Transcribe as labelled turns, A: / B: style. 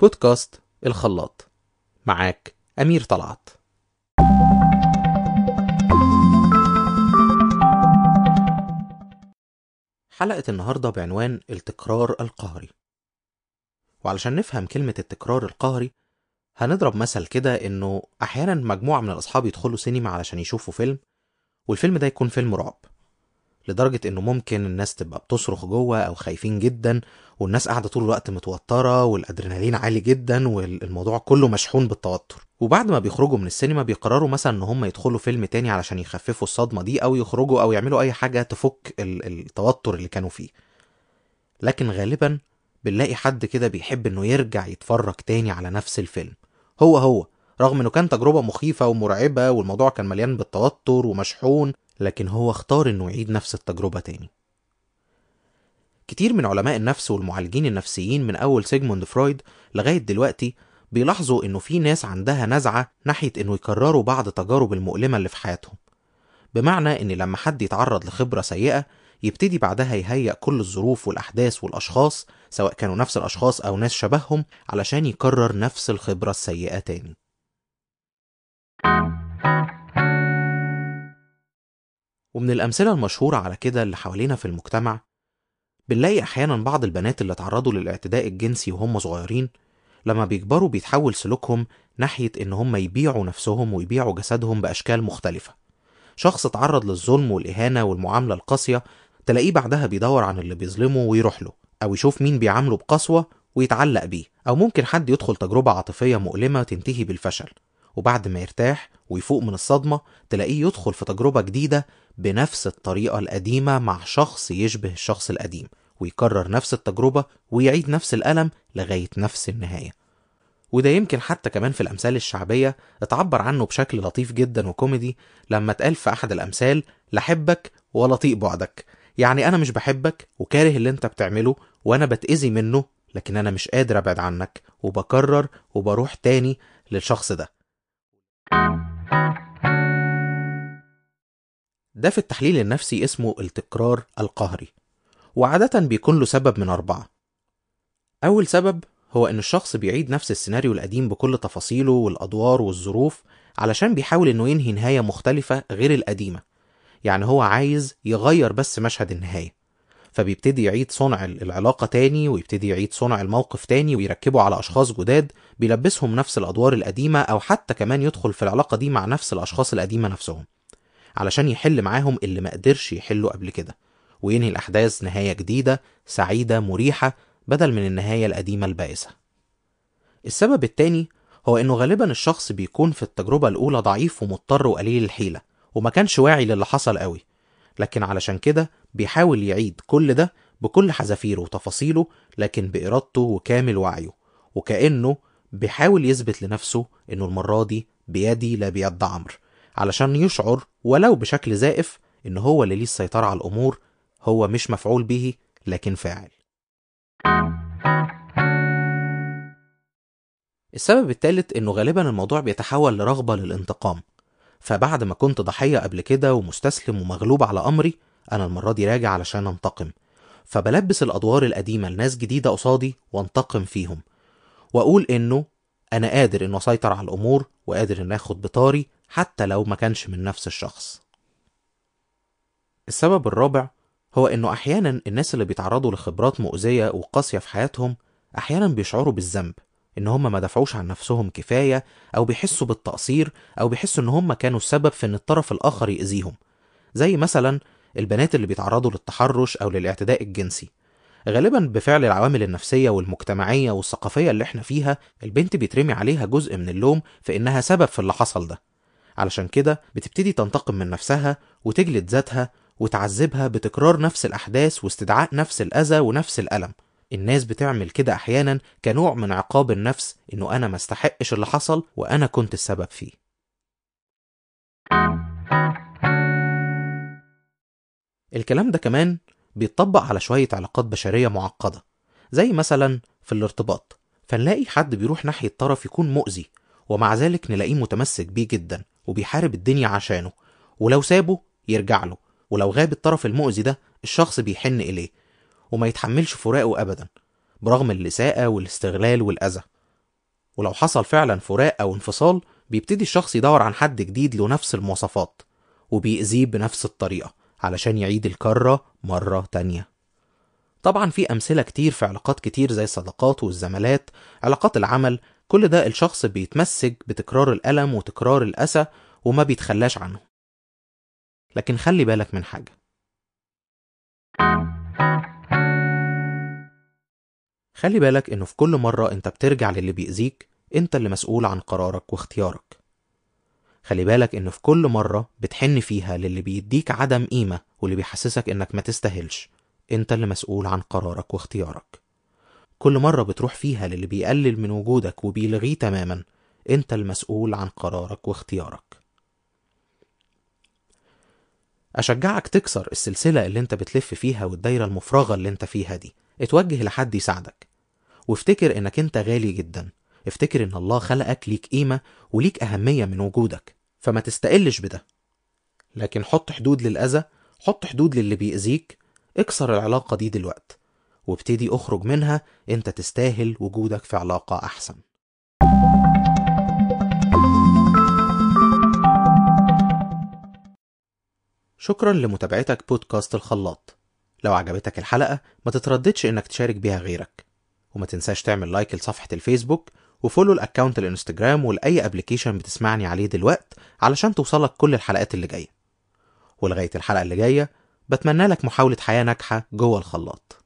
A: بودكاست الخلاط. معاك أمير طلعت. حلقة النهاردة بعنوان التكرار القهري. وعلشان نفهم كلمة التكرار القهري هنضرب مثل كده إنه أحيانا مجموعة من الأصحاب يدخلوا سينما علشان يشوفوا فيلم والفيلم ده يكون فيلم رعب. لدرجة إنه ممكن الناس تبقى بتصرخ جوه أو خايفين جدا والناس قاعدة طول الوقت متوترة والأدرينالين عالي جدا والموضوع كله مشحون بالتوتر. وبعد ما بيخرجوا من السينما بيقرروا مثلا إن هم يدخلوا فيلم تاني علشان يخففوا الصدمة دي أو يخرجوا أو يعملوا أي حاجة تفك ال- التوتر اللي كانوا فيه. لكن غالبا بنلاقي حد كده بيحب إنه يرجع يتفرج تاني على نفس الفيلم. هو هو رغم إنه كان تجربة مخيفة ومرعبة والموضوع كان مليان بالتوتر ومشحون لكن هو اختار إنه يعيد نفس التجربة تاني. كتير من علماء النفس والمعالجين النفسيين من أول سيجموند فرويد لغاية دلوقتي بيلاحظوا إنه في ناس عندها نزعة ناحية إنه يكرروا بعض التجارب المؤلمة اللي في حياتهم. بمعنى إن لما حد يتعرض لخبرة سيئة يبتدي بعدها يهيئ كل الظروف والأحداث والأشخاص سواء كانوا نفس الأشخاص أو ناس شبههم علشان يكرر نفس الخبرة السيئة تاني. ومن الأمثلة المشهورة على كده اللي حوالينا في المجتمع بنلاقي أحيانا بعض البنات اللي اتعرضوا للاعتداء الجنسي وهم صغيرين لما بيكبروا بيتحول سلوكهم ناحية إن هم يبيعوا نفسهم ويبيعوا جسدهم بأشكال مختلفة. شخص اتعرض للظلم والإهانة والمعاملة القاسية تلاقيه بعدها بيدور عن اللي بيظلمه ويروح له أو يشوف مين بيعامله بقسوة ويتعلق بيه أو ممكن حد يدخل تجربة عاطفية مؤلمة تنتهي بالفشل. وبعد ما يرتاح ويفوق من الصدمة تلاقيه يدخل في تجربة جديدة بنفس الطريقة القديمة مع شخص يشبه الشخص القديم ويكرر نفس التجربة ويعيد نفس الألم لغاية نفس النهاية. وده يمكن حتى كمان في الأمثال الشعبية اتعبر عنه بشكل لطيف جدا وكوميدي لما اتقال في أحد الأمثال لا حبك ولا طيق بعدك. يعني أنا مش بحبك وكاره اللي أنت بتعمله وأنا بتأذي منه لكن أنا مش قادر أبعد عنك وبكرر وبروح تاني للشخص ده. ده في التحليل النفسي اسمه التكرار القهري وعادة بيكون له سبب من أربعة. أول سبب هو إن الشخص بيعيد نفس السيناريو القديم بكل تفاصيله والأدوار والظروف علشان بيحاول إنه ينهي نهاية مختلفة غير القديمة. يعني هو عايز يغير بس مشهد النهاية فبيبتدي يعيد صنع العلاقة تاني ويبتدي يعيد صنع الموقف تاني ويركبه على أشخاص جداد بيلبسهم نفس الأدوار القديمة أو حتى كمان يدخل في العلاقة دي مع نفس الأشخاص القديمة نفسهم. علشان يحل معاهم اللي ما قدرش يحله قبل كده وينهي الأحداث نهاية جديدة سعيدة مريحة بدل من النهاية القديمة البائسة. السبب التاني هو إنه غالبا الشخص بيكون في التجربة الأولى ضعيف ومضطر وقليل الحيلة وما كانش واعي للي حصل قوي. لكن علشان كده بيحاول يعيد كل ده بكل حذافيره وتفاصيله لكن بإرادته وكامل وعيه وكأنه بيحاول يثبت لنفسه إنه المرة دي بيدي لا بيد عمرو. علشان يشعر ولو بشكل زائف إن هو اللي ليه السيطرة على الأمور هو مش مفعول به لكن فاعل. السبب الثالث إنه غالبا الموضوع بيتحول لرغبة للانتقام. فبعد ما كنت ضحية قبل كده ومستسلم ومغلوب على أمري أنا المرة دي راجع علشان أنتقم. فبلبس الأدوار القديمة لناس جديدة قصادي وأنتقم فيهم. وأقول إنه أنا قادر إنه أسيطر على الأمور وقادر إن آخد بطاري حتى لو ما كانش من نفس الشخص. السبب الرابع هو إنه أحيانا الناس اللي بيتعرضوا لخبرات مؤذية وقاسية في حياتهم أحيانا بيشعروا بالذنب إن هم ما دفعوش عن نفسهم كفاية أو بيحسوا بالتقصير أو بيحسوا إن هم كانوا السبب في إن الطرف الآخر يأذيهم. زي مثلا البنات اللي بيتعرضوا للتحرش أو للاعتداء الجنسي. غالبا بفعل العوامل النفسية والمجتمعية والثقافية اللي إحنا فيها البنت بيترمي عليها جزء من اللوم في إنها سبب في اللي حصل ده. علشان كده بتبتدي تنتقم من نفسها وتجلد ذاتها وتعذبها بتكرار نفس الأحداث واستدعاء نفس الأذى ونفس الألم. الناس بتعمل كده أحيانا كنوع من عقاب النفس إنه أنا ما استحقش اللي حصل وأنا كنت السبب فيه. الكلام ده كمان بيتطبق على شوية علاقات بشرية معقدة زي مثلا في الارتباط. فنلاقي حد بيروح ناحية طرف يكون مؤذي ومع ذلك نلاقيه متمسك بيه جدا. وبيحارب الدنيا عشانه ولو سابه يرجع له ولو غاب الطرف المؤذي ده الشخص بيحن إليه وما يتحملش فراقه أبدا برغم الإساءة والاستغلال والأذى. ولو حصل فعلا فراق أو انفصال بيبتدي الشخص يدور عن حد جديد له نفس المواصفات وبيأذيه بنفس الطريقة علشان يعيد الكرة مرة تانية. طبعا في أمثلة كتير في علاقات كتير زي الصداقات والزمالات علاقات العمل كل ده الشخص بيتمسك بتكرار الألم وتكرار الأسى وما بيتخلاش عنه. لكن خلي بالك من حاجة. خلي بالك إنه في كل مرة أنت بترجع للي بيأذيك أنت اللي مسؤول عن قرارك واختيارك. خلي بالك إنه في كل مرة بتحن فيها للي بيديك عدم قيمة واللي بيحسسك إنك ما تستاهلش أنت اللي مسؤول عن قرارك واختيارك. كل مرة بتروح فيها للي بيقلل من وجودك وبيلغيه تماما أنت المسؤول عن قرارك واختيارك. أشجعك تكسر السلسلة اللي أنت بتلف فيها والدايرة المفرغة اللي أنت فيها دي. اتوجه لحد يساعدك. وافتكر إنك أنت غالي جدا. افتكر إن الله خلقك ليك قيمة وليك أهمية من وجودك. فما تستقلش بده. لكن حط حدود للأذى حط حدود للي بيأذيك. اكسر العلاقة دي دلوقت. وابتدي اخرج منها انت تستاهل وجودك في علاقة أحسن. شكرا لمتابعتك بودكاست الخلاط. لو عجبتك الحلقة ما تترددش إنك تشارك بيها غيرك. وما تنساش تعمل like لصفحة الفيسبوك و follow ال account الإنستجرام ولاي application بتسمعني عليه دلوقت علشان توصلك كل الحلقات اللي جاية. ولغاية الحلقة اللي جاية بتمنى لك محاولة حياة ناجحة جوه الخلاط.